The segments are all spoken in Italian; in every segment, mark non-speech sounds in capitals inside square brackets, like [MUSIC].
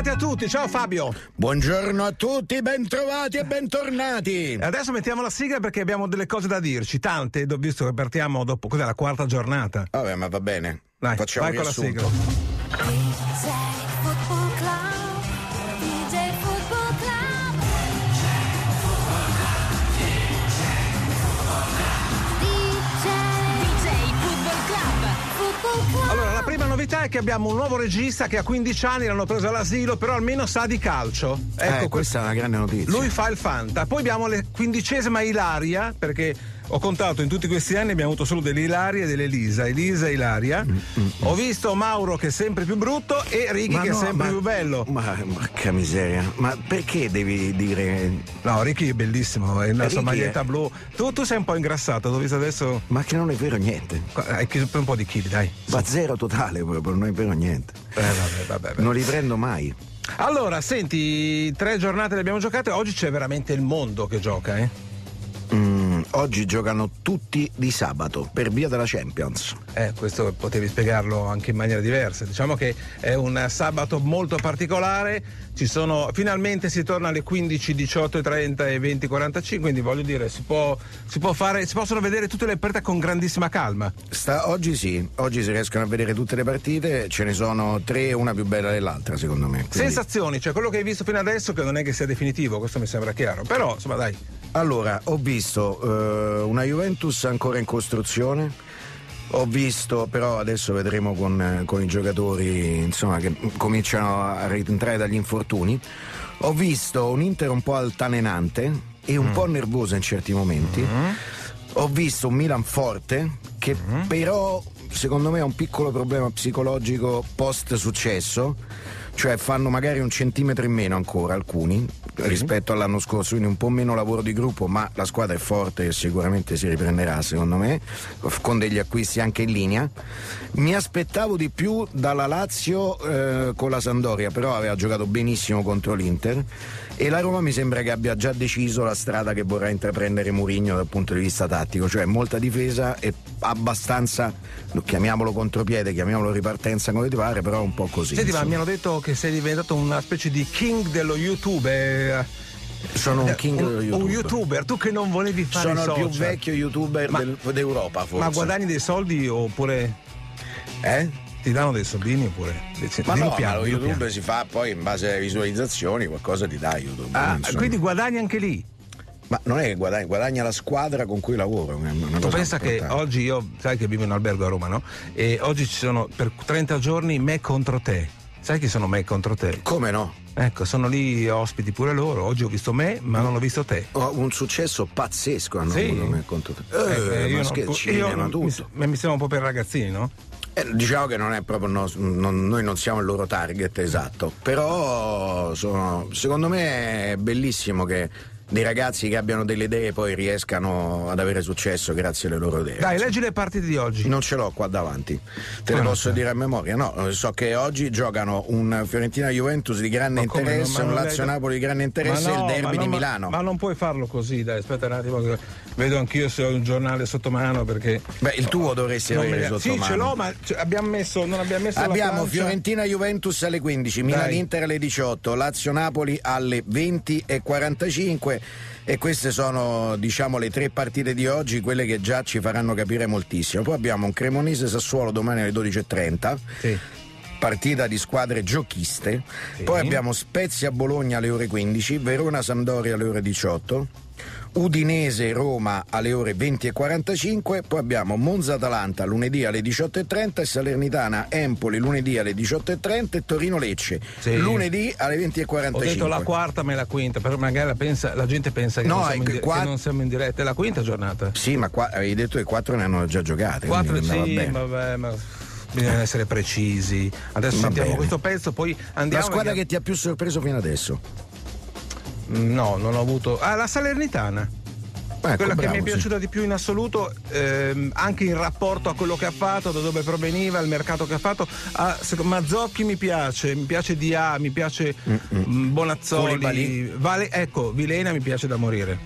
bentrovati a tutti, ciao Fabio. Buongiorno a tutti, bentrovati e bentornati. Adesso mettiamo la sigla perché abbiamo delle cose da dirci, tante, visto che partiamo dopo, cos'è la quarta giornata. Vabbè, ma va bene. Dai, Facciamo vai con la sigla. Novità è che abbiamo un nuovo regista che ha 15 anni, l'hanno preso all'asilo, però almeno sa di calcio. Ecco, eh, questa è una grande notizia. Lui fa il Fanta. Poi abbiamo la quindicesima Ilaria, perché ho contato in tutti questi anni abbiamo avuto solo dell'Ilaria e dell'Elisa, Elisa e Ilaria. Mm, mm, mm. Ho visto Mauro che è sempre più brutto e Ricky ma che no, è sempre ma, più bello. Ma porca miseria, ma perché devi dire. No, Ricky è bellissimo, è la sua maglietta è... blu. Tu, tu, sei un po' ingrassato, l'ho visto adesso. Ma che non è vero niente. Hai chiuso un po' di chili, dai. Ma zero totale proprio, non è vero niente. Eh, vabbè, vabbè, vabbè. Non li prendo mai. Allora, senti, tre giornate le abbiamo giocate, oggi c'è veramente il mondo che gioca, eh? Mm, oggi giocano tutti di sabato per via della Champions. Eh, questo potevi spiegarlo anche in maniera diversa. Diciamo che è un sabato molto particolare. Ci sono, finalmente si torna alle 15, 18, 30 e 20, 45. Quindi voglio dire, si, può, si, può fare, si possono vedere tutte le partite con grandissima calma. Sta, oggi sì, oggi si riescono a vedere tutte le partite. Ce ne sono tre, una più bella dell'altra, secondo me. Quindi... Sensazioni, cioè quello che hai visto fino adesso, che non è che sia definitivo, questo mi sembra chiaro. Però, insomma, dai. Allora, ho visto uh, una Juventus ancora in costruzione. Ho visto, però adesso vedremo con, con, i giocatori insomma, che cominciano a rientrare dagli infortuni. Ho visto un Inter un po' altalenante e un mm. po' nervoso in certi momenti. Mm. Ho visto un Milan forte che mm. però secondo me ha un piccolo problema psicologico post successo cioè fanno magari un centimetro in meno ancora alcuni sì. rispetto all'anno scorso, quindi un po' meno lavoro di gruppo, ma la squadra è forte e sicuramente si riprenderà secondo me, con degli acquisti anche in linea. Mi aspettavo di più dalla Lazio eh, con la Sandoria, però aveva giocato benissimo contro l'Inter e la Roma mi sembra che abbia già deciso la strada che vorrà intraprendere Mourinho dal punto di vista tattico, cioè molta difesa e abbastanza, chiamiamolo contropiede, chiamiamolo ripartenza come ti pare, però un po' così. Senti, ma mi hanno detto che sei diventato una specie di king dello YouTube. Eh, sono un king un, YouTuber. un youtuber, tu che non volevi fare Sono il più vecchio youtuber ma, del, d'Europa forse. Ma guadagni dei soldi oppure... Eh? Ti danno dei soldini oppure? Ma no, piano, ma lo YouTube piano. si fa poi in base alle visualizzazioni, qualcosa ti dà YouTube. Ah, quindi guadagni anche lì? Ma non è che guadagna, guadagna la squadra con cui lavoro. tu pensa che oggi io, sai che vivo in albergo a Roma, no? E oggi ci sono per 30 giorni me contro te. Sai chi sono me contro te? Come no? Ecco, sono lì ospiti pure loro. Oggi ho visto me, ma non ho visto te. Oh, un successo pazzesco hanno sì. avuto me contro te. Eh, eh, ma scherzi, ma tutto. Mi, mi sembra un po' per ragazzini, no? Eh, diciamo che non è proprio no, non, noi non siamo il loro target esatto, però sono, secondo me è bellissimo che dei ragazzi che abbiano delle idee poi riescano ad avere successo grazie alle loro idee. Dai, leggi le partite di oggi. Non ce l'ho qua davanti. Te le ah, posso dire a memoria? No, so che oggi giocano un Fiorentina Juventus di grande interesse, un Lazio Napoli di grande interesse no, e il derby no, di ma, Milano. Ma non puoi farlo così, dai, aspetta un attimo vedo anch'io se ho un giornale sotto mano perché Beh, il tuo dovresti non avere sotto sì, mano. Sì, ce l'ho, ma abbiamo messo non abbiamo messo Abbiamo Fiorentina Juventus alle 15, Milan Inter alle 18, Lazio Napoli alle 20 e 45 e queste sono diciamo le tre partite di oggi, quelle che già ci faranno capire moltissimo. Poi abbiamo un Cremonese Sassuolo domani alle 12.30. Sì partita di squadre giochiste. Sì. Poi abbiamo Spezia Bologna alle ore 15, Verona Sampdoria alle ore 18. Udinese Roma alle ore 20.45, poi abbiamo Monza Atalanta lunedì alle 18.30 e Salernitana Empoli lunedì alle 18.30 e Torino Lecce sì. lunedì alle 20.45. Ho detto la quarta ma è la quinta, però magari la, pensa, la gente pensa che, no, non siamo, in, qua... che non siamo in diretta, è la quinta giornata. Sì, ma qua, avevi detto che quattro ne hanno già giocate. Quattro sì, vabbè, ma bisogna essere precisi. Adesso Va sentiamo bene. questo pezzo, poi andiamo. La squadra che ti ha più sorpreso fino adesso? No, non ho avuto. Ah, la Salernitana. Ecco, quella bravo, che mi è piaciuta sì. di più in assoluto, ehm, anche in rapporto a quello che ha fatto, da dove proveniva, il mercato che ha fatto. Ah, Mazzocchi mi piace, mi piace Dia, mi piace Mm-mm. Bonazzoli, vale, ecco, Vilena mi piace da morire.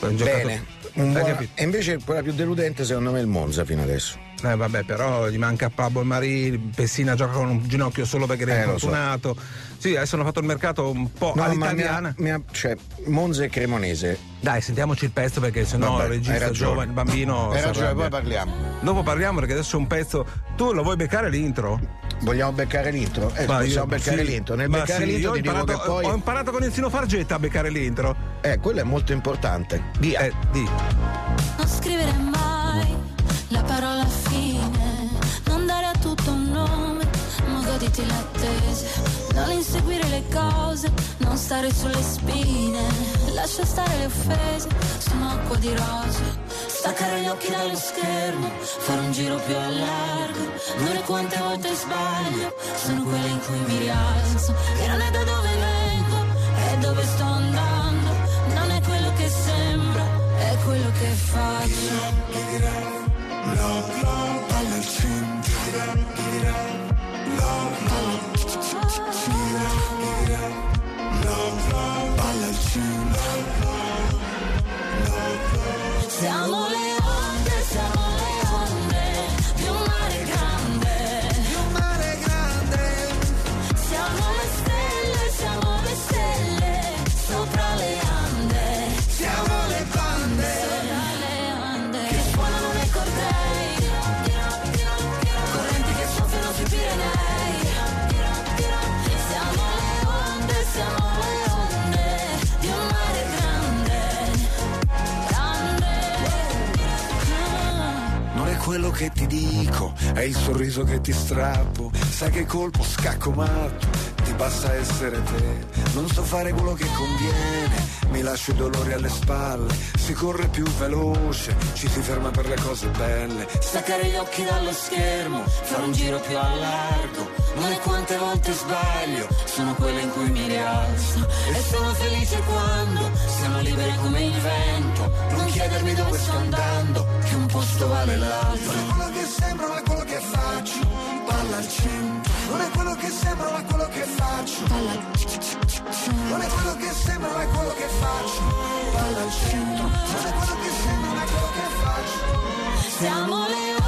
Bene. Buona... E invece quella più deludente secondo me è il Monza fino adesso. Eh vabbè, però gli manca Pablo Marie, Pessina gioca con un ginocchio solo perché è eh, infortunato. So. Sì, adesso hanno fatto il mercato un po' no, all'italiana. Mi ha, mi ha, cioè, Monza e Cremonese. Dai, sentiamoci il pezzo perché sennò Vabbè, il regista giovane, il bambino. Hai ragione, poi parliamo. Dopo parliamo perché adesso è un pezzo. Tu lo vuoi beccare l'intro? Vogliamo beccare l'intro? Eh, ma possiamo io, beccare sì, l'intro. Nel beccare sì, l'intro ho imparato, poi... ho imparato con il Sino Fargetta a beccare l'intro. Eh, quello è molto importante. Via. Eh, di. Non scrivere goditi l'attesa non inseguire le cose, non stare sulle spine. Lascia stare le offese, sono acqua di rose staccare gli occhi dallo schermo, fare un giro più a largo, non è quante volte sbaglio, sono quelle in cui mi rialzo, e non è da dove vengo, è dove sto andando, non è quello che sembra, è quello che faccio. Love, love, palla al centro. Siamo ti strappo, sai che colpo scacco matto, ti basta essere te, non so fare quello che conviene, mi lascio i dolori alle spalle, si corre più veloce, ci si ferma per le cose belle, staccare gli occhi dallo schermo, fare un giro più a largo, è quante volte sbaglio, sono quelle in cui mi rialzo. E sono felice quando siamo liberi come il vento, non chiedermi dove sto andando, che un posto vale l'altro. 100 Non è quello che sembra ma quello che faccio. Non è quello che sembra ma quello che faccio. Balla al centro Non è quello che sembra ma quello che faccio. Siamo le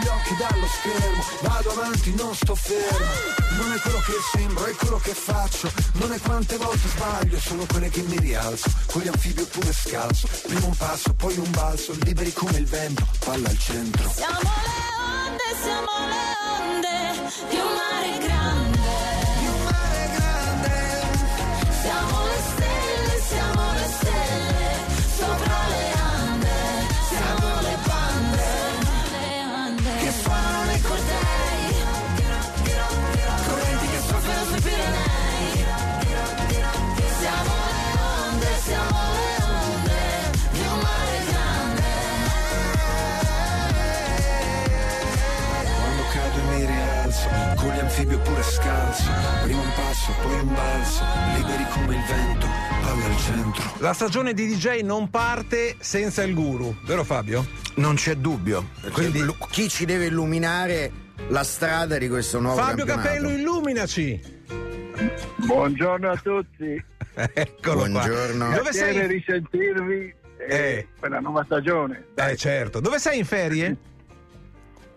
dallo schermo. Vado avanti, non sto fermo. Non è quello che sembro, è quello che faccio. Non è quante volte sbaglio, sono quelle che mi rialzo. Con gli anfibi oppure scalzo. Prima un passo, poi un balzo. Liberi come il vento, palla al centro. Siamo le onde, siamo le onde Di un mare grande con gli anfibi oppure scalzo. Prima un passo, poi un balzo, liberi come il vento, palla al centro. La stagione di DJ non parte senza il guru, vero Fabio? Non c'è dubbio. Quindi chi ci deve illuminare la strada di questo nuovo Fabio campionato? Capello, illuminaci. Buongiorno a tutti. [LAUGHS] Eccolo Buongiorno. Qua. Dove sei? risentirvi eh, Eh. per la nuova stagione. Eh certo. Dove sei in ferie?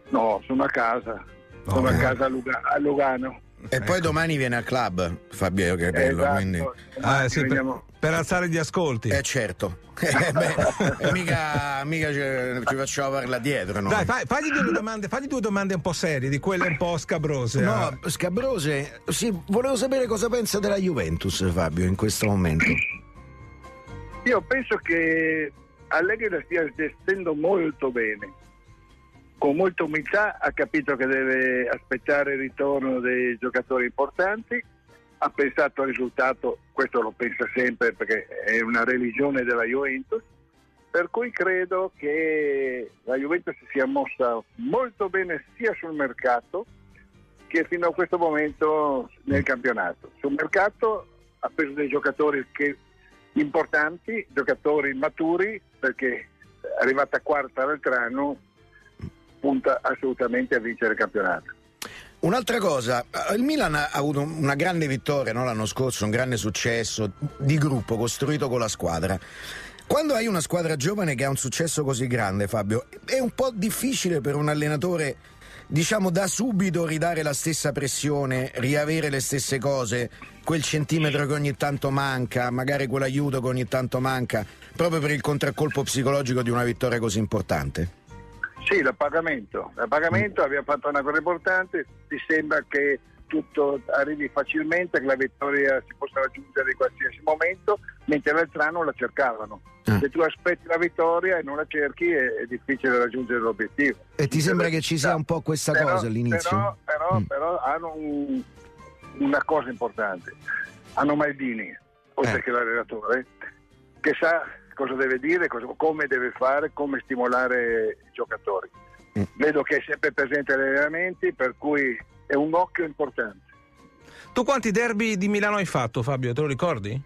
No, sono a casa. Sono Oh, a casa a, Luga- a Lugano. E poi domani viene al club Fabio Capello, Esatto. quindi... Ah, sì, per, per alzare gli ascolti. Eh certo. [LAUGHS] Eh, beh, mica, mica ci, ci facciamo parlare dietro, no? Dai, fai- fagli, due domande, fagli due domande un po' serie, di quelle un po' scabrose. No, eh. Scabrose, sì, volevo sapere cosa pensa della Juventus, Fabio, in questo momento. Io penso che Allegri la stia gestendo molto bene. Con molta umiltà ha capito che deve aspettare il ritorno dei giocatori importanti, ha pensato al risultato, questo lo pensa sempre perché è una religione della Juventus, per cui credo che la Juventus si sia mossa molto bene sia sul mercato che fino a questo momento nel campionato. Sul mercato ha preso dei giocatori che importanti, giocatori maturi, perché arrivata quarta l'altro anno punta assolutamente a vincere il campionato. Un'altra cosa, il Milan ha avuto una grande vittoria no, l'anno scorso, un grande successo di gruppo costruito con la squadra. Quando hai una squadra giovane che ha un successo così grande, Fabio, è un po' difficile per un allenatore diciamo da subito ridare la stessa pressione, riavere le stesse cose, quel centimetro che ogni tanto manca, magari quell'aiuto che ogni tanto manca, proprio per il contraccolpo psicologico di una vittoria così importante? Sì, il pagamento. Il pagamento abbiamo fatto una cosa importante, ti sembra che tutto arrivi facilmente, che la vittoria si possa raggiungere in qualsiasi momento, mentre l'altro anno la cercavano. Ah. Se tu aspetti la vittoria e non la cerchi è, è difficile raggiungere l'obiettivo. E ti sembra che ci sia un po' questa però, cosa all'inizio? Però, però, mm. però hanno un, una cosa importante, hanno Maldini, oltre eh. che l'allenatore, che sa cosa deve dire, cosa, come deve fare, come stimolare i giocatori. Mm. Vedo che è sempre presente agli allenamenti, per cui è un occhio importante. Tu quanti derby di Milano hai fatto, Fabio? Te lo ricordi?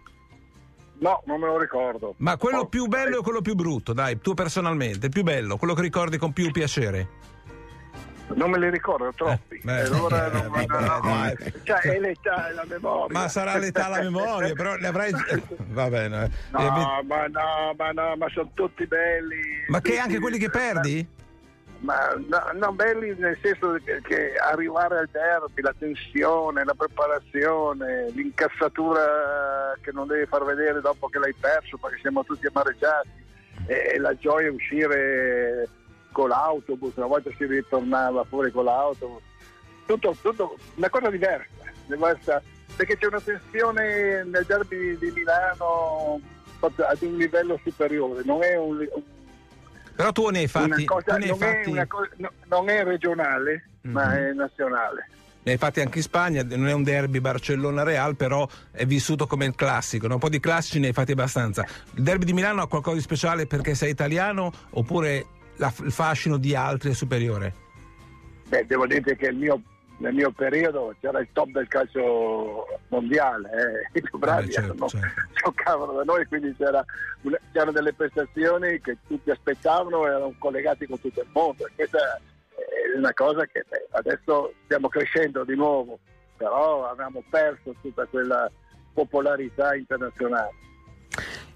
No, non me lo ricordo. Ma quello oh, più bello e quello più brutto, dai, tu personalmente, più bello, quello che ricordi con più piacere? Non me li ricordo troppi. Eh, allora non, eh, no, no, cioè, è l'età e la memoria. Ma sarà l'età e la memoria, però ne avrai. [LAUGHS] Va bene. No, eh, ma no, ma no, ma sono tutti belli. Ma tutti... che anche quelli che perdi? ma no, belli nel senso che, che, arrivare al derby, la tensione, la preparazione, l'incassatura che non devi far vedere dopo che l'hai perso perché siamo tutti amareggiati e la gioia uscire con l'autobus, una volta si ritornava fuori con l'autobus, tutto, tutto una cosa diversa, diversa, perché c'è una tensione nel derby di Milano ad un livello superiore, non è un, un però tu ne hai fatti... Cosa, ne hai non, fatti... È cosa, no, non, è regionale, mm-hmm. ma è nazionale. Ne hai fatti anche in Spagna, non è un derby Barcellona-Real, però è vissuto come il classico. No? Un po' di classici ne hai fatti abbastanza. Il derby di Milano ha qualcosa di speciale perché sei italiano oppure la, il fascino di altri è superiore? Beh, devo dire che mio nel mio periodo c'era il top del calcio mondiale, eh. [LAUGHS] i più bravi certo, erano, certo. giocavano da noi, quindi c'era, c'erano delle prestazioni che tutti aspettavano e erano collegati con tutto il mondo. Questa è una cosa che beh, adesso stiamo crescendo di nuovo, però abbiamo perso tutta quella popolarità internazionale.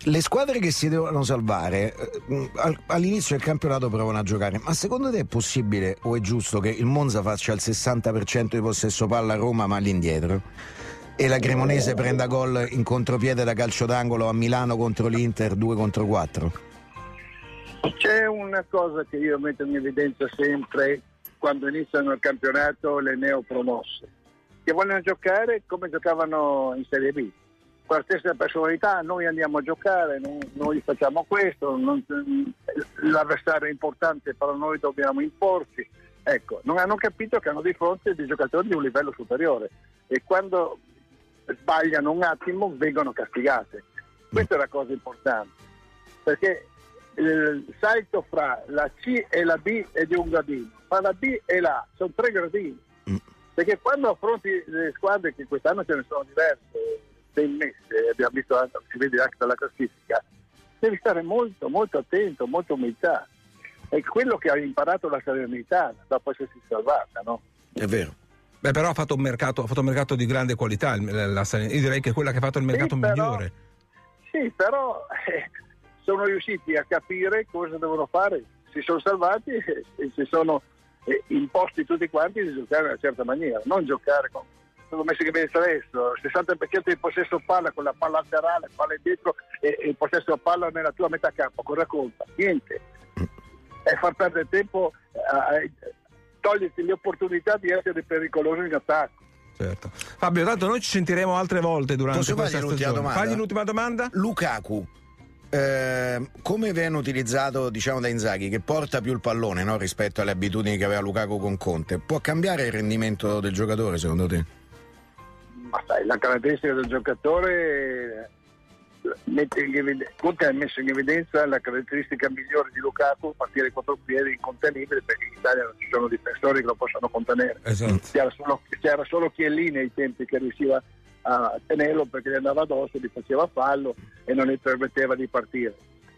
Le squadre che si devono salvare eh, all'inizio del campionato provano a giocare, ma secondo te è possibile o è giusto che il Monza faccia il 60% di possesso palla a Roma ma all'indietro? E la Cremonese prenda gol in contropiede da calcio d'angolo a Milano contro l'Inter 2 contro 4? C'è una cosa che io metto in evidenza sempre quando iniziano il campionato le neopromosse, che vogliono giocare come giocavano in Serie B stessa personalità, noi andiamo a giocare, non, noi facciamo questo, non, l'avversario è importante, però noi dobbiamo imporci. Ecco, non hanno capito che hanno di fronte dei giocatori di un livello superiore e quando sbagliano un attimo vengono castigate. Questa è la cosa importante, perché il salto fra la C e la B è di un gradino, fra la B e la A sono tre gradini. Mm. Perché quando affronti le squadre, che quest'anno ce ne sono diverse, ben messe, abbiamo visto anche, si vede anche dalla classifica, devi stare molto, molto attento, molto umiltà. È quello che ha imparato la Salernitana dopo essersi salvata, no? È vero. Beh, però ha fatto un mercato, fatto un mercato di grande qualità. La, la, io direi che è quella che ha fatto il mercato sì, però, migliore. Sì, però eh, sono riusciti a capire cosa devono fare. Si sono salvati e, e si sono eh, imposti tutti quanti di giocare in una certa maniera, non giocare con sono messi che adesso, il 60% di possesso palla con la palla laterale, palla indietro e, e il possesso palla nella tua metà campo, cosa conta? Niente. È far perdere tempo, eh, toglierti le opportunità di essere pericoloso in attacco. Certo. Fabio, tanto noi ci sentiremo altre volte durante Posso questa stagione. Domanda? Fagli l'ultima domanda. Lukaku. Eh, come viene utilizzato diciamo da Inzaghi che porta più il pallone no, rispetto alle abitudini che aveva Lukaku con Conte può cambiare il rendimento del giocatore secondo te? Ma sai, la caratteristica del giocatore Conte ha messo in evidenza la caratteristica migliore di Lukaku, partire quattro piedi incontenibile perché in Italia non ci sono difensori che lo possono contenere. Esatto. C'era, solo, c'era solo Chiellini ai tempi che riusciva a tenerlo perché gli andava addosso, gli faceva fallo e non gli permetteva di partire.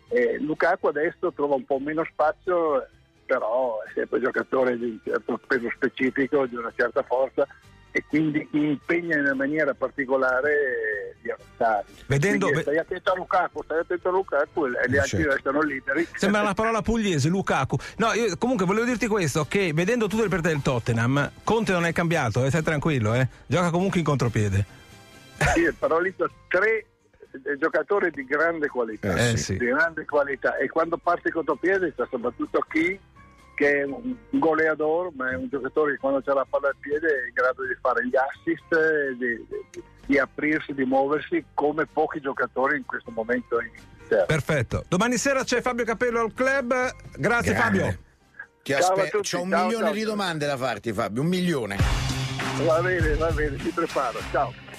E Lukaku adesso trova un po' meno spazio, però è sempre giocatore di un certo peso specifico, di una certa forza e quindi impegna in una maniera particolare gli avversari. Vedendo, quindi, stai attento a Lukaku, stai attento a Lukaku e gli altri certo. restano liberi. Sembra una parola pugliese, Lukaku. No, io comunque volevo dirti questo, che vedendo tutte le partite del Tottenham, Conte non è cambiato, eh, stai tranquillo, eh? gioca comunque in contropiede. Sì, però lì tre giocatori di grande qualità, eh, sì. di grande qualità e quando parte in contropiede sta soprattutto chi che è un goleador, ma è un giocatore che quando c'è la palla al piede è in grado di fare gli assist, di, di, di aprirsi, di muoversi come pochi giocatori in questo momento in Inghilterra. Perfetto. Domani sera c'è Fabio Capello al club. Grazie Grande. Fabio. Ti aspetto. C'ho un ciao, milione ciao. di domande da farti, Fabio. Un milione. Va bene, va bene, ti preparo. Ciao.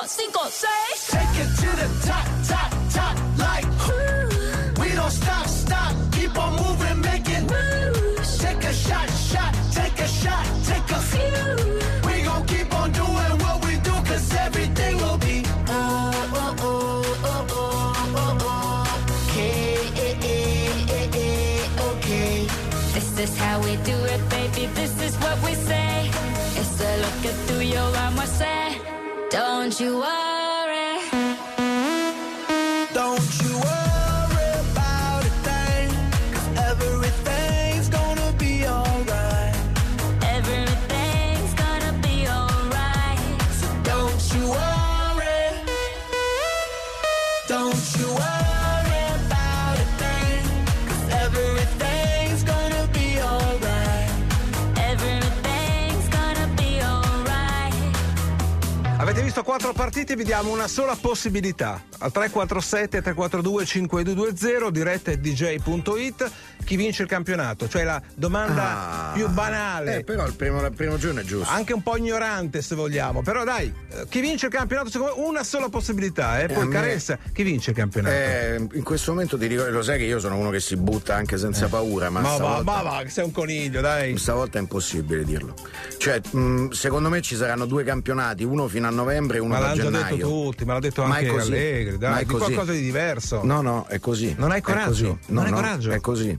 4, 5, 6. Take it to the top, top, top, like. Ooh. We don't stop, stop, keep on moving, making moves. Take a shot, shot, take a shot, take a few. We gon' keep on doing what we do, cause everything will be. Oh, oh, oh, oh, oh, oh, oh. Okay, eh, eh, eh, okay. This is how we do it, baby, this is what we say. It's a look through your arm, I say. Don't you worry. Quattro partite, vi diamo una sola possibilità. Al 347 342 5220 diretta dj.it chi vince il campionato, cioè la domanda Ah. più banale. Eh, però il primo, il primo giorno è giusto. Anche un po' ignorante se vogliamo, però dai, eh, chi vince il campionato secondo me una sola possibilità, eh? poi me- Caressa, chi vince il campionato? Eh, in questo momento ti dico, lo sai che io sono uno che si butta anche senza paura, ma, ma stavolta, ma va, che sei un coniglio, dai. stavolta è impossibile dirlo. Cioè, mh, secondo me ci saranno due campionati, uno fino a novembre uno Ma da l'hanno già gennaio. detto tutti, ma l'ha detto Ma è anche così. Allegri, Ma dai, è di qualcosa di diverso. No, no, è così. Non hai coraggio? Non No, hai coraggio? È così.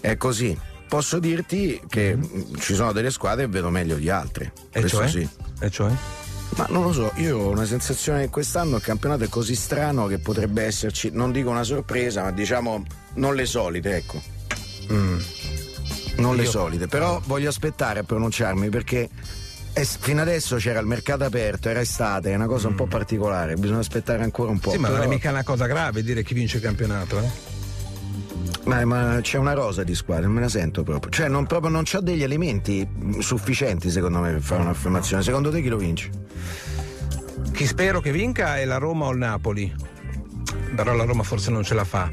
È così. Posso dirti che mh, ci sono delle squadre che vedo meglio di altre. E cioè? sì. E cioè? Ma non lo so, io ho una sensazione che quest'anno il campionato è così strano che potrebbe esserci, non dico una sorpresa, ma diciamo non le solite, ecco. Non Io... le solite, però voglio aspettare a pronunciarmi perché è, fino adesso c'era il mercato aperto, era estate, è una cosa mm. un po' mm. particolare, bisogna aspettare ancora un po'. Sì, ma non è mica una cosa grave dire chi vince il campionato, eh? Ma, ma, c'è una rosa di squadra, non me la sento proprio. Cioè, non, proprio non c'ha degli elementi sufficienti, secondo me, per fare un'affermazione. Secondo te chi lo vince? Chi spero che vinca è la Roma o il Napoli. Però la Roma forse non ce la fa.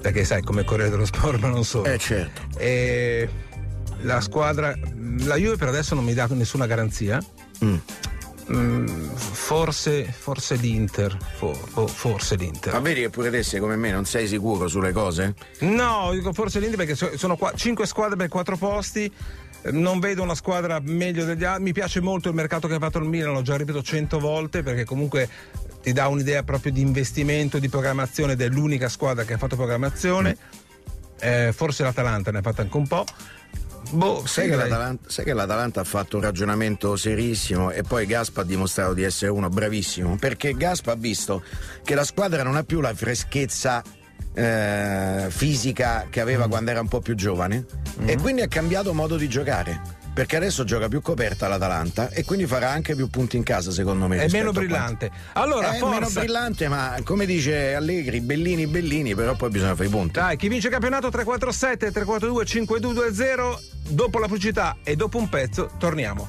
Perché sai, come Corriere dello Sport, ma [LAUGHS] non solo. Eh certo. E la squadra. La Juve per adesso non mi dà nessuna garanzia. Mm. Mm, forse, forse l'Inter. For, forse l'Inter. Ma vedi che pure te sei come me, non sei sicuro sulle cose? No, dico forse l'Inter perché sono qua, 5 squadre per 4 posti. Non vedo una squadra meglio degli altri. Mi piace molto il mercato che ha fatto il Milan, l'ho già ripetuto 100 volte perché comunque ti dà un'idea proprio di investimento, di programmazione ed è l'unica squadra che ha fatto programmazione. Mm. Eh, forse l'Atalanta ne ha fatto anche un po'. Boh, sai, che sai, che l'Atalanta, ha fatto un ragionamento serissimo e poi Gaspa ha dimostrato di essere uno bravissimo perché Gaspa ha visto che la squadra non ha più la freschezza eh, fisica che aveva mm. quando era un po' più giovane mm. e quindi ha cambiato modo di giocare perché adesso gioca più coperta l'Atalanta e quindi farà anche più punti in casa secondo me. È meno brillante. Allora, è forza. meno brillante, ma come dice Allegri, bellini bellini, però poi bisogna fare i punti. Dai, chi vince il campionato 347 342 5220 dopo la pubblicità e dopo un pezzo torniamo.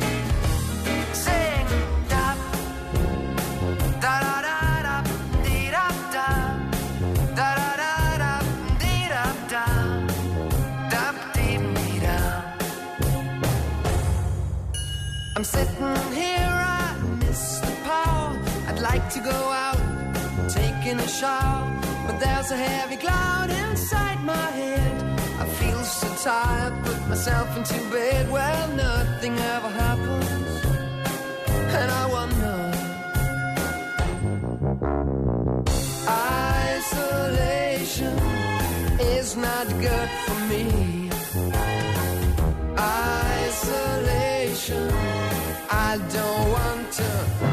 To go out, taking a shower, but there's a heavy cloud inside my head. I feel so tired, put myself into bed. Well, nothing ever happens, and I wonder. Isolation is not good for me.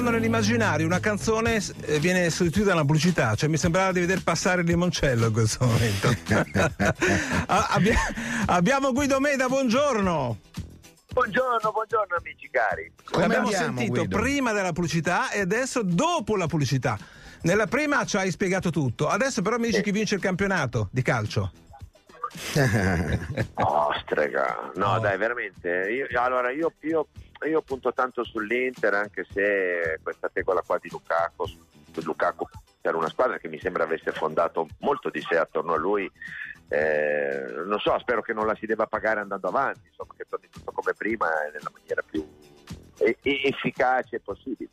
Quando nell'immaginario una canzone eh, viene sostituita da una pubblicità, cioè mi sembrava di vedere passare il limoncello in questo momento. [LAUGHS] Abbia, abbiamo Guido Meda, buongiorno. Buongiorno, buongiorno amici cari. Come abbiamo andiamo, sentito Guido? prima della pubblicità e adesso dopo la pubblicità. Nella prima ci hai spiegato tutto, adesso però mi dici chi vince il campionato di calcio. [LAUGHS] Ostrega, no, No. dai, veramente. Io, allora, io, io, io punto tanto sull'Inter, anche se questa tegola qua di Lukaku, Lukaku per una squadra che mi sembra avesse fondato molto di sé attorno a lui. eh, non so, spero che non la si debba pagare andando avanti, insomma, che torni tutto come prima nella maniera più efficace possibile.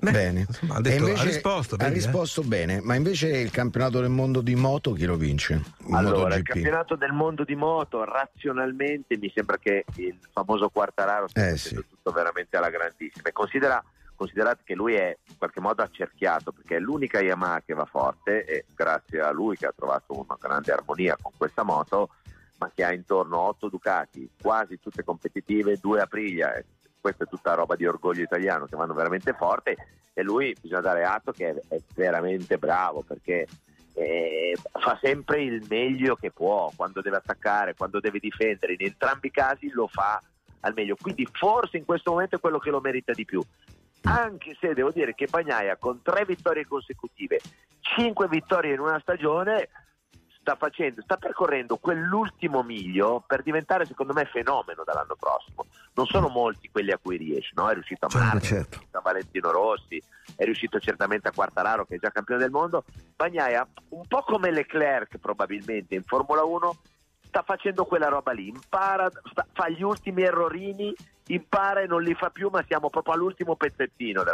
Bene. insomma, ha detto- invece- ha risposto, ha vedi, eh? risposto bene, ma invece il campionato del mondo di moto chi lo vince? Il Allora, il campionato del mondo di moto, razionalmente mi sembra che il famoso Quartararo stia Eh, facendo tutto veramente alla grandissima. E considera- considerate che lui è in qualche modo accerchiato perché è l'unica Yamaha che va forte e grazie a lui che ha trovato una grande armonia con questa moto, ma che ha intorno 8 Ducati, quasi tutte competitive, due Aprilia. Questa è tutta roba di orgoglio italiano che vanno veramente forte e lui bisogna dare atto che è, è veramente bravo perché eh, fa sempre il meglio che può quando deve attaccare, quando deve difendere, in entrambi i casi lo fa al meglio. Quindi forse in questo momento è quello che lo merita di più. Anche se devo dire che Bagnaia con tre vittorie consecutive, cinque vittorie in una stagione, sta facendo, sta percorrendo quell'ultimo miglio per diventare secondo me fenomeno dall'anno prossimo. Non sono molti quelli a cui riesce, no? È riuscito a Certo, Marquez, certo. è riuscito a Valentino Rossi, è riuscito certamente a Quartararo che è già campione del mondo. Bagnaia, un po' come Leclerc probabilmente in Formula 1, sta facendo quella roba lì, impara, sta- fa gli ultimi errorini, impara e non li fa più, ma siamo proprio all'ultimo pezzettino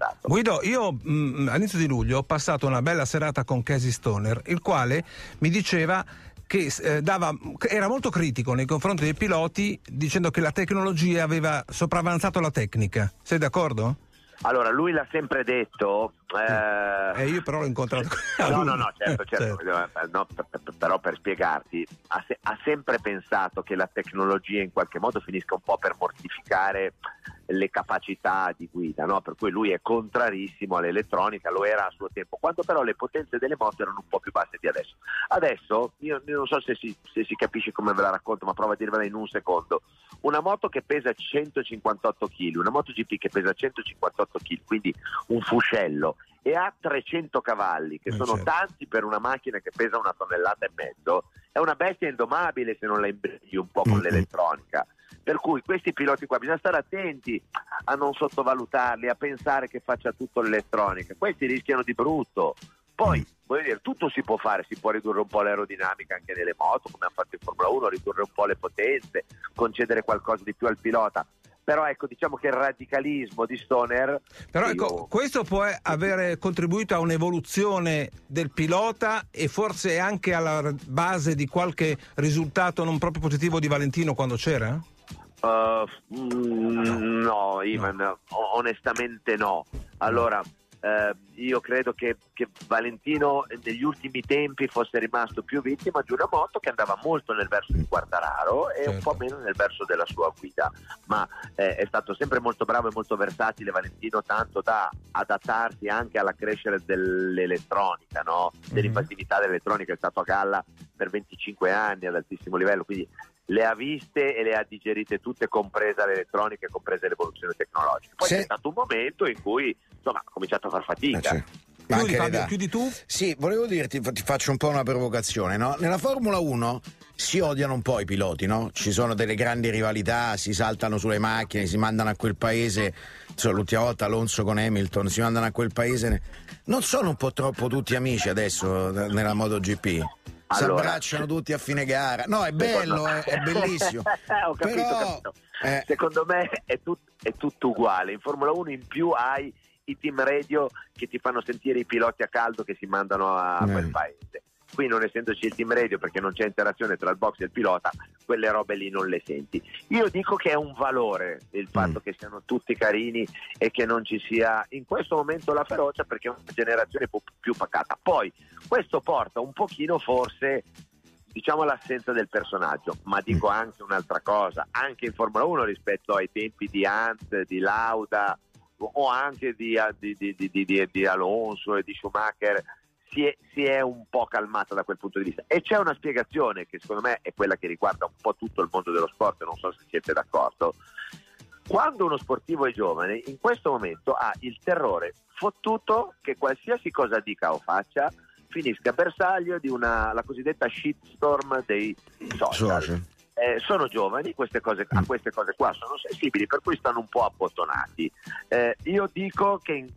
dell'apprendistato. Guido, io mh, all'inizio di luglio ho passato una bella serata con Casey Stoner, il quale mi diceva che eh, dava- era molto critico nei confronti dei piloti dicendo che la tecnologia aveva sopravanzato la tecnica. Sei d'accordo? Allora, lui l'ha sempre detto. eh, Eh, io però l'ho incontrato. [LAUGHS] [LAUGHS] No, no, no, certo, certo. Eh, no, per- però per spiegarti, ha, se- ha sempre pensato che la tecnologia in qualche modo finisca un po' per mortificare le capacità di guida, no? per cui lui è contrarissimo all'elettronica, lo era a suo tempo, quando però le potenze delle moto erano un po' più basse di adesso. Adesso, io io non so se si, se si capisce come ve la racconto, ma provo a dirvela in un secondo. Una moto che pesa 158 kg, una MotoGP che pesa 158 kg, quindi un fuscello, e ha 300 cavalli, che Eh, sono certo. tanti per una macchina che pesa una tonnellata e mezzo, è una bestia indomabile se non la imbrigli un po' con Mm-mm. l'elettronica. Per cui questi piloti qua bisogna stare attenti a non sottovalutarli, a pensare che faccia tutto l'elettronica. Questi rischiano di brutto. Poi, voglio dire, tutto si può fare, si può ridurre un po' l'aerodinamica anche nelle moto, come hanno fatto in Formula 1, ridurre un po' le potenze, concedere qualcosa di più al pilota. Però ecco, diciamo che il radicalismo di Stoner Però io- ecco, questo può avere contribuito a un'evoluzione del pilota e forse anche alla base di qualche risultato non proprio positivo di Valentino quando c'era? Uh, mm, no, Ivan, o- onestamente no. Allora, eh, io credo che, che Valentino negli ultimi tempi fosse rimasto più vittima di una moto che andava molto nel verso di Quartararo e un Certo. po' meno nel verso della sua guida. Ma eh, è stato sempre molto bravo e molto versatile Valentino, tanto da adattarsi anche alla crescere dell'elettronica, no? dell'invasività dell'elettronica. È stato a galla per 25 anni ad altissimo livello, quindi le ha viste e le ha digerite tutte, compresa l'elettronica e compresa l'evoluzione tecnologica. Poi Se- c'è stato un momento in cui insomma, ha cominciato a far Eh, fatica. sì. Ma Chiudi, anche Fabio, chiudi tu? Sì, volevo dirti, ti faccio un po' una provocazione, no? Nella Formula 1 si odiano un po' i piloti, no? Ci sono delle grandi rivalità, si saltano sulle macchine, si mandano a quel paese, insomma, l'ultima volta Alonso con Hamilton, si mandano a quel paese. Non sono un po' troppo tutti amici adesso eh, nella MotoGP? Si Allora- abbracciano tutti a fine gara. No, è bello, è, è [LAUGHS] bellissimo. [LAUGHS] ho capito, Però, capito. eh, Secondo me è, tut- è tutto uguale. In Formula 1 in più hai i team radio che ti fanno sentire i piloti a caldo che si mandano a Eh. quel paese. Qui non essendoci il team radio perché non c'è interazione tra il box e il pilota, quelle robe lì non le senti. Io dico che è un valore il fatto Mm. che siano tutti carini e che non ci sia in questo momento la ferocia perché è una generazione più pacata. Poi questo porta un pochino forse diciamo l'assenza del personaggio, ma dico anche un'altra cosa, anche in Formula 1 rispetto ai tempi di Hunt, di Lauda o- anche di- di- di- di- di Alonso e di Schumacher si è, si è un po' calmata da quel punto di vista. E c'è una spiegazione che secondo me è quella che riguarda un po' tutto il mondo dello sport, non so se siete d'accordo. quando uno sportivo è giovane, in questo momento ha il terrore fottuto che qualsiasi cosa dica o faccia finisca bersaglio di una, la cosiddetta shitstorm dei social. Social. Eh, sono giovani, queste cose, a queste cose qua sono sensibili, per cui stanno un po' abbottonati. Eh, io dico che in-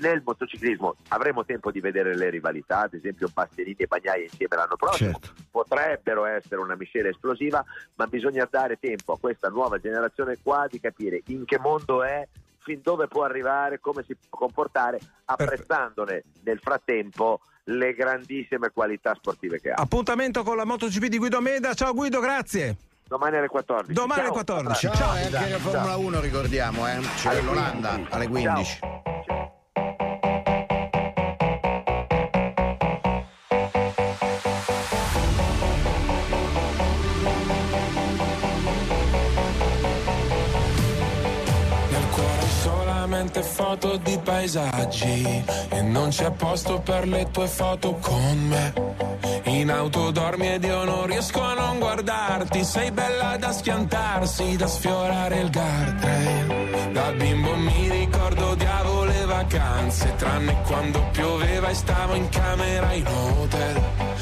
nel motociclismo avremo tempo di vedere le rivalità, ad esempio Bastianini e Bagnaia insieme l'anno prossimo, Certo. potrebbero essere una miscela esplosiva, ma bisogna dare tempo a questa nuova generazione qua di capire in che mondo è, fin dove può arrivare, come si può comportare, apprezzandone nel frattempo le grandissime qualità sportive che ha. Appuntamento con la MotoGP di Guido Meda. Ciao Guido, grazie. Domani alle 14. Domani alle Ciao. 14. Ciao, Ciao. e anche la Formula 1 ricordiamo, eh. C'è Alle l'Olanda 15. alle 15. Nel solamente foto di paesaggi e non c'è posto per le tue foto con me. In auto dormi ed io non riesco a non guardarti, sei bella da schiantarsi, da sfiorare il guardrail. Da bimbo mi ricordo odiavo le vacanze, tranne quando pioveva e stavo in camera in hotel.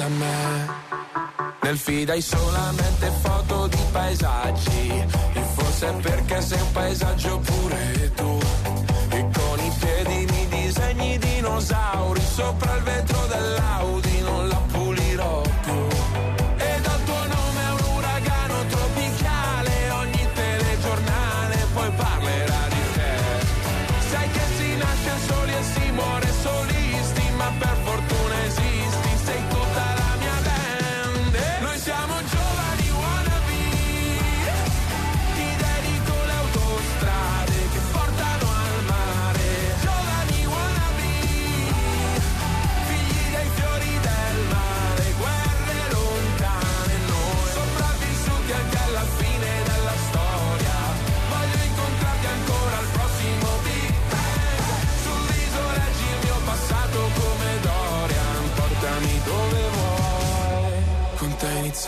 da me. Nel feed hai solamente foto di paesaggi. E forse perché sei un paesaggio pure tu. E con i piedi mi disegni dinosauri Sopra il vetro dell'Audi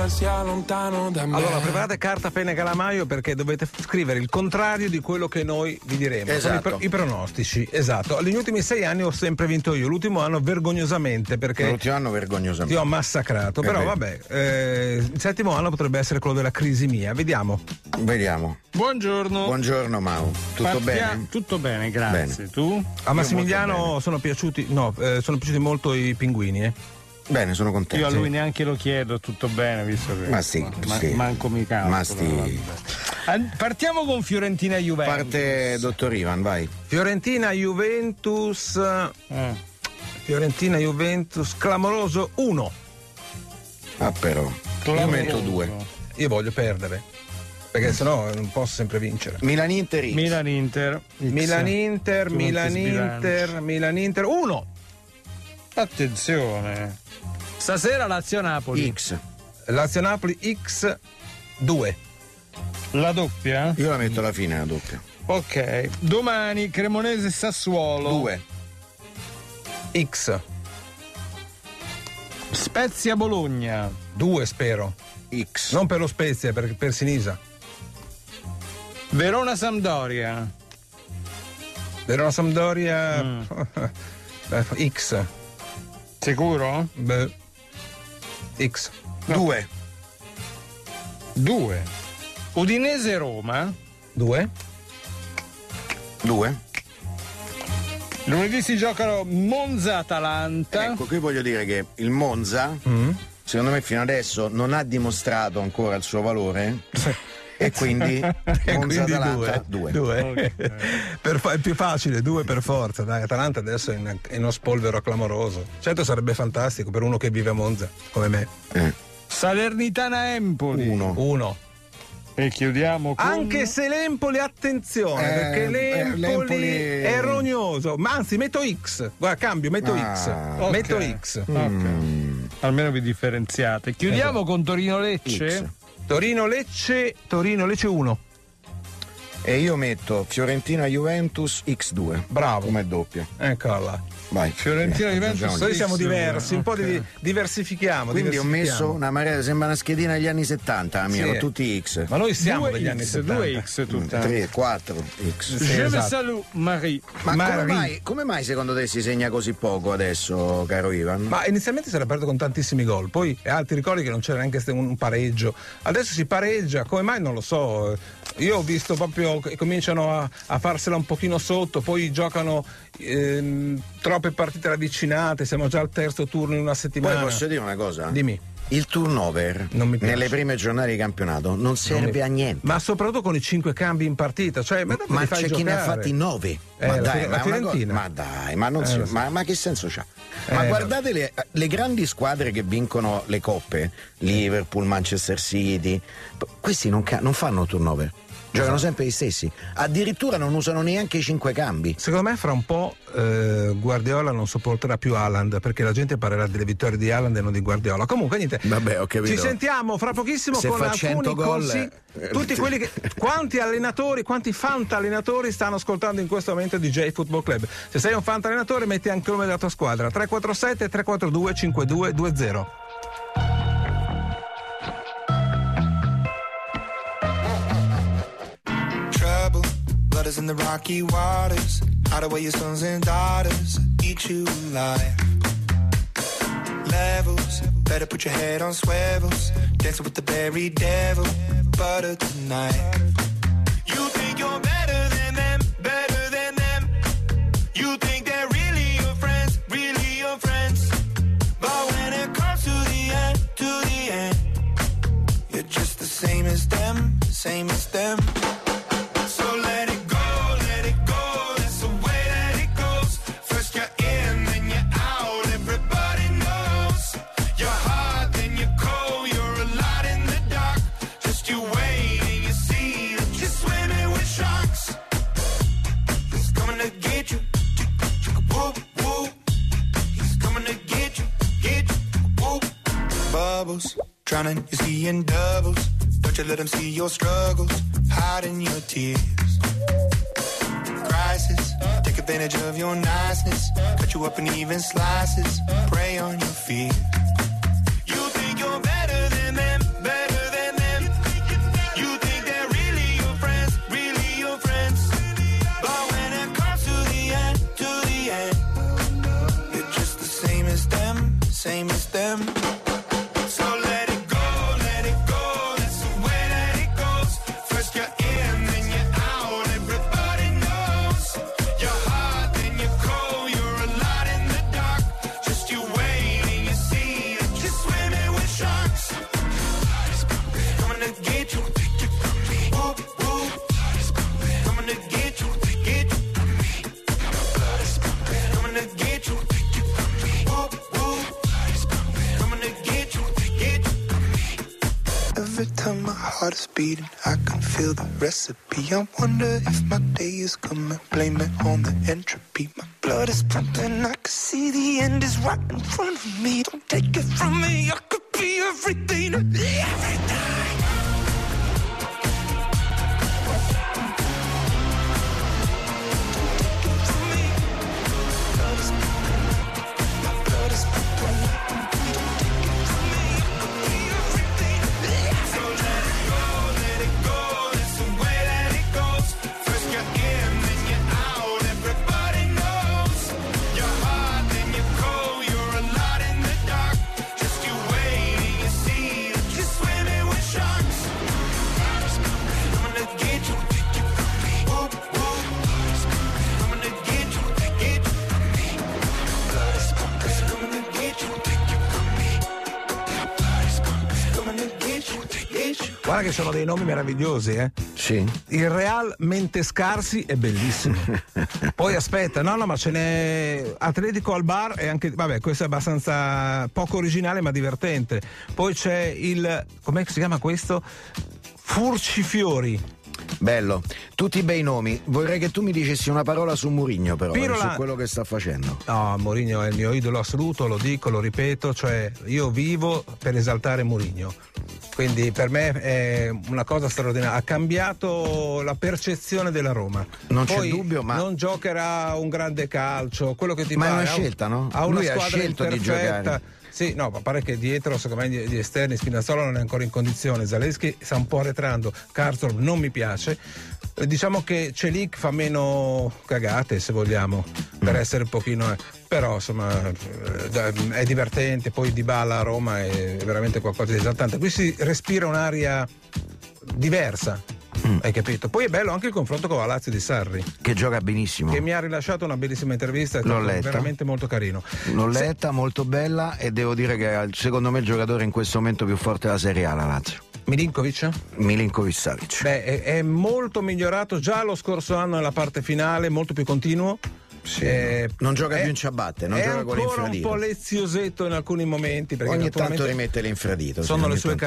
basta sia lontano da me. Allora, preparate carta, penna e calamaio perché dovete scrivere il contrario di quello che noi vi diremo. Sono i, Esatto. pro- i pronostici, esatto. Negli ultimi sei anni ho sempre vinto io, l'ultimo anno vergognosamente perché L'ultimo anno ti vergognosamente. ho massacrato. Eh Però beh. vabbè, eh, il settimo anno potrebbe essere quello della crisi mia. Vediamo. Vediamo. Buongiorno. Buongiorno Mau, tutto Partia- bene? Tutto bene, grazie. Tu? A Massimiliano sono piaciuti, no, eh, sono piaciuti molto i pinguini. eh. Bene, sono contento. Io a lui neanche lo chiedo, tutto bene, visto che Ma sì, ma- sì. manco mi calcolo. Ma. An- Partiamo con Fiorentina Juventus. Parte dottor Ivan, vai. Fiorentina Juventus Eh. Fiorentina Juventus clamoroso 1. Ah però. Io metto due. Io voglio perdere. Perché sennò non posso sempre vincere. Milan Inter X. Milan Inter. Milan Inter, Milan. Inter, Milan Inter. Uno! Attenzione. Stasera Lazio Napoli. X. Lazio Napoli X 2. La doppia? Io la metto alla fine la doppia. Ok. Domani Cremonese Sassuolo. Due. X. Spezia Bologna. 2 spero. X. Non per lo Spezia, per, per Sinisa. Verona Sampdoria. Verona Sampdoria Mm. [LAUGHS] X. Sicuro? Beh, X. Due. Due. Udinese Roma. 2. Due. Lunedì si giocano Monza Atalanta. Ecco, qui voglio dire che il Monza, Mm. secondo me fino adesso non ha dimostrato ancora il suo valore. E quindi [LAUGHS] E Monza quindi Atalanta due. due. Due. [LAUGHS] Per fa- è più facile, due per forza. Dai, Atalanta adesso è in, è in uno spolvero clamoroso. Certo sarebbe fantastico per uno che vive a Monza, come me. Eh, Salernitana Empoli. uno. Uno. E chiudiamo con Anche se l'Empoli, attenzione, Eh, perché eh, l'Empoli, l'Empoli- è rognoso. Ma anzi, metto X. Guarda, cambio, metto Ah, X. ok. Metto X. Ok. Almeno vi differenziate. Chiudiamo Esatto. con Torino Lecce. X. Torino Lecce, Torino Lecce 1. E io metto Fiorentina Juventus X2. Bravo. Come doppia. Eccola là. Vai. Fiorentina Eh, Juventus. Noi siamo X2. diversi, un po' di diversifichiamo. Quindi ho messo diversifichiamo. una marea, sembra una schedina degli anni 70, la mia, Sì. tutti X. Ma noi siamo Due degli anni X, 70. due X tutte. 3, 4 X. Sì, Je esatto. salue, Marie. Ma Ma come mai, come mai secondo te si segna così poco adesso, caro Ivan? Ma inizialmente si era aperto con tantissimi gol, poi altri ricordi che non c'era neanche un un pareggio. Adesso si pareggia, come mai non lo so. Io ho visto proprio che cominciano a, a farsela un pochino sotto, poi giocano ehm, troppe partite ravvicinate, siamo già al terzo turno in una Poi settimana. posso dire una cosa? Dimmi. Il turnover nelle prime giornate di campionato non serve mi- a niente. Ma soprattutto con i cinque cambi in partita, cioè, ma, Ma c'è chi ne ha giocare. fatti 9. Eh, ma dai, ma, cosa- ma dai, ma, non Eh, si- ma- ma che senso c'ha? Ma Eh, guardate le, le grandi squadre che vincono le coppe, Liverpool, Manchester City, questi non, ca- non fanno turnover. Giocano Esatto. sempre gli stessi. Addirittura non usano neanche i cinque cambi. Secondo me fra un po' eh, Guardiola non sopporterà più Haaland perché la gente parlerà delle vittorie di Haaland e non di Guardiola. Comunque niente. Vabbè, ho capito. Ci sentiamo fra pochissimo Se con fa alcuni 100 gol, consigli. eh, Tutti quelli che [LAUGHS] quanti allenatori, quanti fanta allenatori stanno ascoltando in questo momento DJ Football Club. Se sei un fanta allenatore metti anche il nome della tua squadra 347 342 5220. Blood in the rocky waters. Hide away your sons and daughters. Eat you alive. Levels. Better put your head on swivels. Dancing with the very devil. Butter tonight. You think you're better than them, better than them. You think they're really your friends, really your friends. But when it comes to the end, to the end, you're just the same as them, same you're doubles. Don't you let them see your struggles, hiding your tears. Crisis, take advantage of your niceness. Cut you up in even slices, prey on your fear. Che sono dei nomi meravigliosi, eh? Sì. Il Real Mente Scarsi è bellissimo. [LAUGHS] Poi aspetta, no, no, ma ce n'è Atletico al bar e anche. Vabbè, questo è abbastanza poco originale ma divertente. Poi c'è il. com'è che si chiama questo? Furcifiori. Bello, tutti bei nomi. Vorrei che tu mi dicessi una parola su Murigno, però, Pirola- su quello che sta facendo. No, Mourinho è il mio idolo assoluto, lo dico, lo ripeto, cioè io vivo per esaltare Mourinho. Quindi per me è una cosa straordinaria, ha cambiato la percezione della Roma. Non c'è Poi dubbio, ma- non giocherà un grande calcio, quello che ti Ma è pare. una ha un- scelta, no? Ha una Lui ha squadra scelto di giocare. Sì, no, ma pare che dietro, secondo me, gli esterni, Spinazzola non è ancora in condizione. Zaleschi sta un po' arretrando, Karsdorp non mi piace. Eh, Diciamo che Celic fa meno cagate, se vogliamo, per Mm. essere un pochino. eh, Però insomma eh, è divertente, poi Di Bala a Roma è veramente qualcosa di esaltante. Qui si respira un'aria diversa, Mm. hai capito? Poi è bello anche il confronto con la Lazio di Sarri, Che gioca benissimo. che mi ha rilasciato una bellissima intervista, è L'ho letta. veramente molto carino. L'ho letta, molto bella e devo dire che è secondo me il giocatore in questo momento più forte della Serie A, la Lazio. Milinkovic? Milinkovic Savic. Beh, è, è molto migliorato già lo scorso anno nella parte finale, molto più continuo. Eh, non gioca è- più in ciabatte, non è gioca con ancora un l'infradito. po' leziosetto in alcuni momenti. Perché Ogni tanto rimette l'infradito. sì, Sono le sue, sì.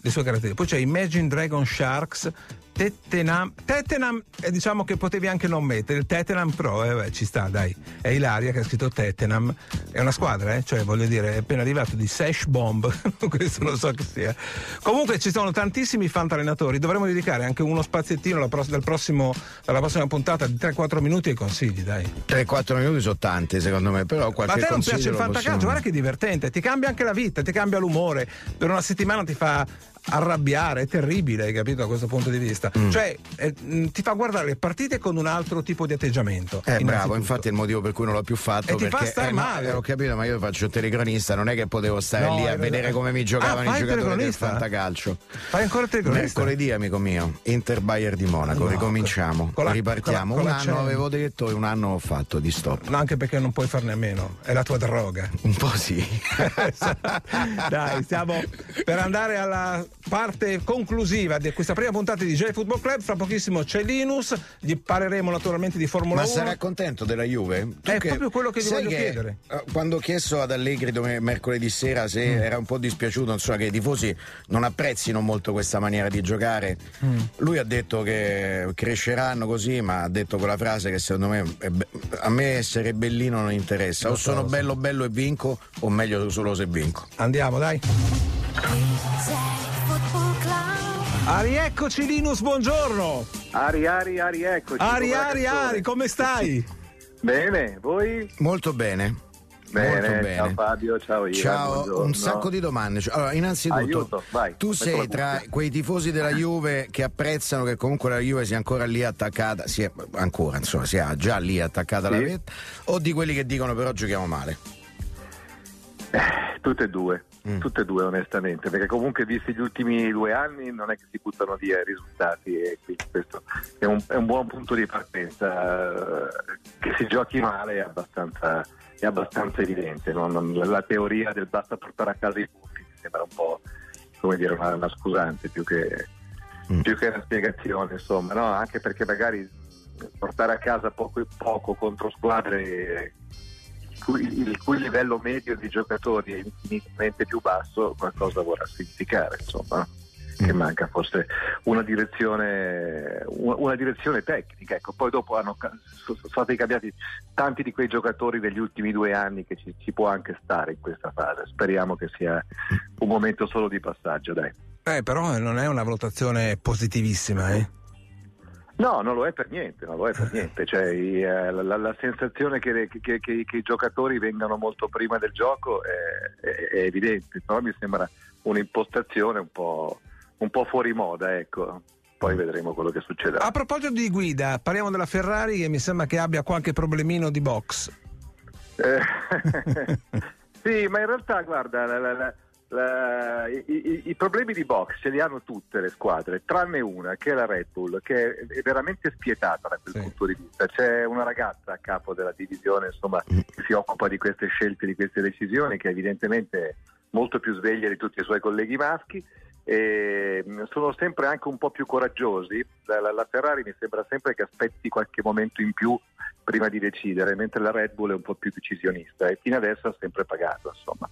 le sue caratteristiche. Poi c'è Imagine Dragon Sharks. Tettenham, Tettenham eh, diciamo che potevi anche non mettere il Tettenham Pro, eh, beh, ci sta dai, è Ilaria che ha scritto Tettenham, è una squadra, eh? cioè voglio dire, è appena arrivato di Sash Bomb, [LAUGHS] questo non so che sia. Comunque ci sono tantissimi fantallenatori, dovremmo dedicare anche uno spaziettino alla, pros- del prossimo- alla prossima puntata di 3-4 minuti ai consigli, dai. 3-4 minuti sono tanti secondo me, però Ma qualche a te non piace il lo fantacalcio? possiamo- Guarda che divertente, ti cambia anche la vita, ti cambia l'umore. Per una settimana ti fa arrabbiare, è terribile, hai capito da questo punto di vista. Mm. Cioè, eh, mh, ti fa guardare le partite con un altro tipo di atteggiamento. Eh, bravo, infatti è il motivo per cui non l'ho più fatto. E ti fa perché, star eh, no, male. eh, ho capito, ma io faccio il telecronista, non è che potevo stare No, lì a vedere come mi giocavano Ah, i giocatori del fantacalcio. Fai ancora il telecronista? Mercoledì, amico mio, Inter Bayer di Monaco, No, ricominciamo, con la- ripartiamo. con la- un con la anno Champions. avevo detto e un anno ho fatto di stop. No, anche perché non puoi farne a meno, è la tua droga. Un po' sì. [LAUGHS] Dai, stiamo per andare alla parte conclusiva di questa prima puntata di J Football Club. Fra pochissimo c'è Linus, gli parleremo naturalmente di Formula Ma 1. sarà contento della Juve? Tu È proprio quello che gli voglio chiedere. eh, Quando ho chiesto ad Allegri mercoledì sera se Mm. era un po' dispiaciuto, insomma, che i tifosi non apprezzino molto questa maniera di giocare, Mm. lui ha detto che cresceranno così, ma ha detto quella frase che secondo me a me essere bellino non interessa. O so, sono lo so. bello bello e vinco, o meglio solo se vinco. Andiamo, dai. Ari, eccoci Linus, buongiorno. Ari, Ari, Ari, eccoci. Ari, Ari. Ari, come stai? Bene, voi? Molto bene. Bene, Molto bene. ciao Fabio, ciao Ivan, Ciao, buongiorno. un sacco di domande. Cioè, Allora, innanzitutto, Aiuto, vai, tu sei tra quei tifosi della [LAUGHS] Juve che apprezzano che comunque la Juve sia ancora lì attaccata, sia ancora, insomma, sia già lì attaccata alla Sì. vetta, o di quelli che dicono però giochiamo male? Tutte e due, Mm. tutte e due onestamente, perché comunque visti gli ultimi due anni non è che si buttano via i risultati e quindi questo è un, è un buon punto di partenza. Eh, Che si giochi male è abbastanza, è abbastanza evidente, no? Non- la teoria del basta portare a casa i punti mi sembra un po' come dire una, una scusante più che, Mm. più che una spiegazione, insomma, no? anche perché magari portare a casa poco, poco contro squadre cui, il cui livello medio di giocatori è infinitamente più basso, qualcosa vorrà significare, insomma. che manca forse una direzione, una, una direzione tecnica. Ecco, poi dopo hanno, sono stati cambiati tanti di quei giocatori degli ultimi due anni che ci, ci può anche stare in questa fase. Speriamo che sia un momento solo di passaggio. Dai. Eh, però non è una valutazione positivissima, eh? No, non lo è per niente, non lo è per niente. Cioè, eh, la, la, sensazione che, che, che, che, i giocatori vengano molto prima del gioco è, è, è evidente, però mi sembra un'impostazione un po', un po' fuori moda, ecco. Poi vedremo quello che succederà. A proposito di guida, parliamo della Ferrari che mi sembra che abbia qualche problemino di box. Eh, [LAUGHS] sì, ma in realtà, guarda, la, la, la, i, i, i, problemi di box ce li hanno tutte le squadre, tranne una che è la Red Bull, che è, veramente spietata da quel sì. punto di vista. C'è una ragazza a capo della divisione insomma, che si occupa di queste scelte, di queste decisioni, che evidentemente è molto più sveglia di tutti i suoi colleghi maschi e mm, sono sempre anche un po' più coraggiosi. La, la, la, Ferrari mi sembra sempre che aspetti qualche momento in più prima di decidere, mentre la Red Bull è un po' più decisionista e fino adesso ha sempre pagato. Insomma.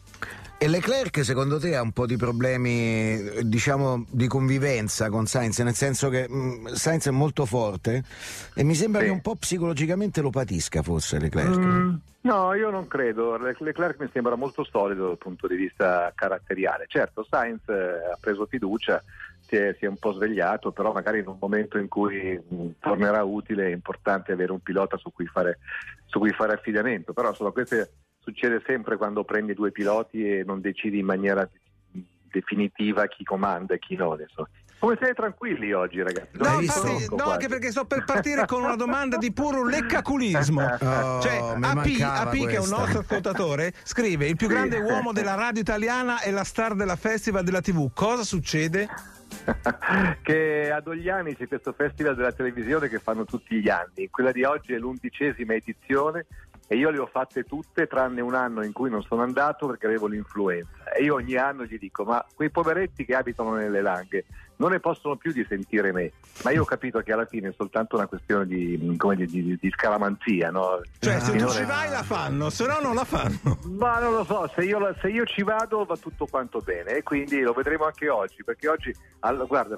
E Leclerc secondo te ha un po' di problemi diciamo di convivenza con Sainz, nel senso che mh, mm, Sainz è molto forte e mi sembra sì. che un po' psicologicamente lo patisca forse Leclerc. Mm, no, io non credo, Leclerc mi sembra molto solido dal punto di vista caratteriale. Certo, Sainz eh, ha preso fiducia, si è, si è, un po' svegliato, però magari in un momento in cui mm, tornerà utile è importante avere un pilota su cui fare, su cui fare affidamento. Però insomma, queste succede sempre quando prendi due piloti e non decidi in maniera definitiva chi comanda e chi non. Insomma. Come siete tranquilli oggi, ragazzi? No, infatti, no anche perché sto per partire con una domanda di puro leccaculismo. [LAUGHS] Oh, cioè, AP, AP che è un nostro ascoltatore, scrive: Il più grande sì. [LAUGHS] uomo della radio italiana è la star della festival della TV. Cosa succede? [LAUGHS] che ad Ogliani c'è questo festival della televisione che fanno tutti gli anni. Quella di oggi è l'undicesima edizione e io le ho fatte tutte tranne un anno in cui non sono andato perché avevo l'influenza. E io ogni anno gli dico ma quei poveretti che abitano nelle langhe non ne possono più di sentire me. Ma io ho capito che alla fine è soltanto una questione di, di, di, di scaramanzia no? cioè se tu ci vai la fanno se no non la fanno. Ma non lo so se io, se io, ci vado va tutto quanto bene. E quindi lo vedremo anche oggi perché oggi allora, guarda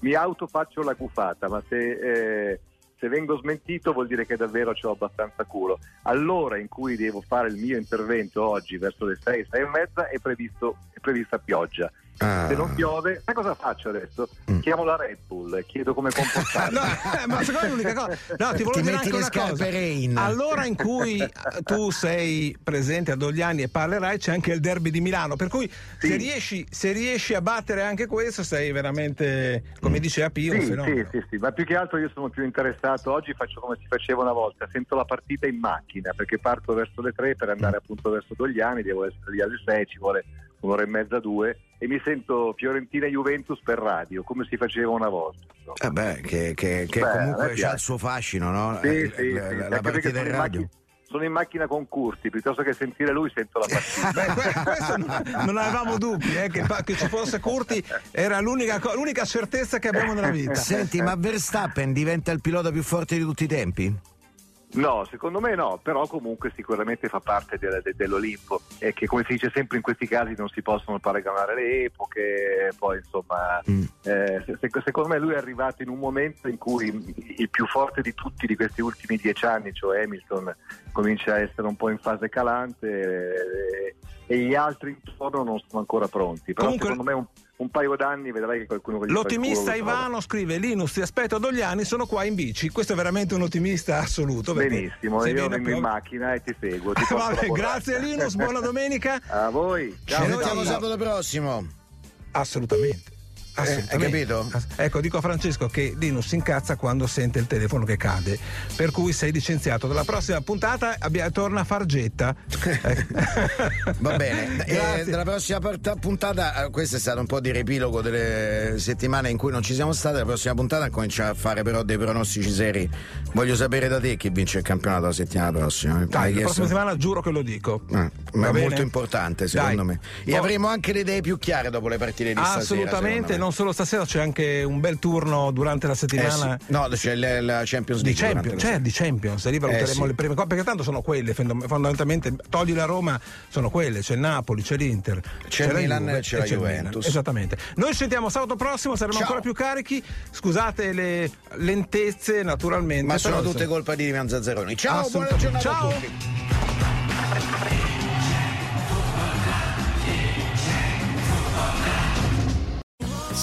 mi autofaccio la gufata ma se eh, se vengo smentito vuol dire che davvero ho abbastanza culo. All'ora in cui devo fare il mio intervento oggi, verso le 6, 6 e mezza, è, previsto, è prevista pioggia. Ah. Se non piove, sai cosa faccio adesso? Mm. Chiamo la Red Bull e chiedo come comportarmi. [LAUGHS] no, eh, ma secondo me l'unica cosa. No, ti volevo dire anche una cosa. Rain. Allora in cui eh, tu sei presente a Dogliani e parlerai, c'è anche il derby di Milano. Per cui sì. se, riesci, se, riesci, a battere anche questo, sei veramente, come dice Pio, sì. Sì, sì, sì, ma più che altro io sono più interessato. Oggi faccio come si faceva una volta, sento la partita in macchina perché parto verso le 3 per andare appunto verso Dogliani, devo essere lì alle 6, ci vuole un'ora e mezza, due, e mi sento Fiorentina Juventus per radio, come si faceva una volta. Eh beh, che, che, che beh, comunque ha il suo fascino, no? Sì, eh, sì, la, sì. La, la partita del radio. Macchina, sono in macchina con Curti, piuttosto che sentire lui sento la partita. [LAUGHS] Beh, questo non avevamo dubbi, eh, che, che, ci fosse Curti era l'unica, l'unica certezza che abbiamo nella vita. Senti, ma Verstappen diventa il pilota più forte di tutti i tempi? No, secondo me no, però comunque sicuramente fa parte de- de- dell'Olimpo e che come si dice sempre in questi casi non si possono paragonare le epoche, poi insomma mm. eh, se- secondo me lui è arrivato in un momento in cui il più forte di tutti di questi ultimi dieci anni, cioè Hamilton, comincia a essere un po' in fase calante e, e gli altri intorno non sono ancora pronti, però comunque... secondo me un un paio d'anni vedrai che qualcuno gli L'ottimista Ivano scrive: Linus, ti aspetto a Dogliani, sono qua in bici. Questo è veramente un ottimista assoluto. Benissimo, io vengo in macchina e ti seguo. Ti Vabbè, grazie Linus, buona domenica. a voi. Ciao. Ci vediamo sabato prossimo. Assolutamente. Eh, hai capito? Ecco, dico a Francesco che Linus si incazza quando sente il telefono che cade, per cui sei licenziato. Dalla prossima puntata abbia, torna a fargetta. [LAUGHS] Va bene, [LAUGHS] eh, dalla prossima puntata, eh, questo è stato un po' di riepilogo delle settimane in cui non ci siamo stati. La prossima puntata cominciamo a fare però dei pronostici seri. Voglio sapere da te chi vince il campionato la settimana prossima. Dai, la prossima settimana giuro che lo dico. Ah, ma è molto importante, secondo Dai. me. E oh. avremo anche le idee più chiare dopo le partite di Assolutamente, stasera. Assolutamente non solo stasera, c'è anche un bel turno durante la settimana. Eh sì. No, c'è la, Champions Di League. Champions, durante la cioè di Champions, lì valuteremo Eh sì. le prime cose, perché tanto sono quelle, fond- fondamentalmente, togli la Roma, sono quelle, c'è Napoli, c'è l'Inter, C'è il la Milan Juve e c'è la. Juventus. Esattamente. Noi ci sentiamo sabato prossimo, saremo Ciao. ancora più carichi. Scusate le lentezze, naturalmente. Ma sono tutte colpa di Ivan Zazzaroni. Ciao, buona giornata Ciao. a tutti.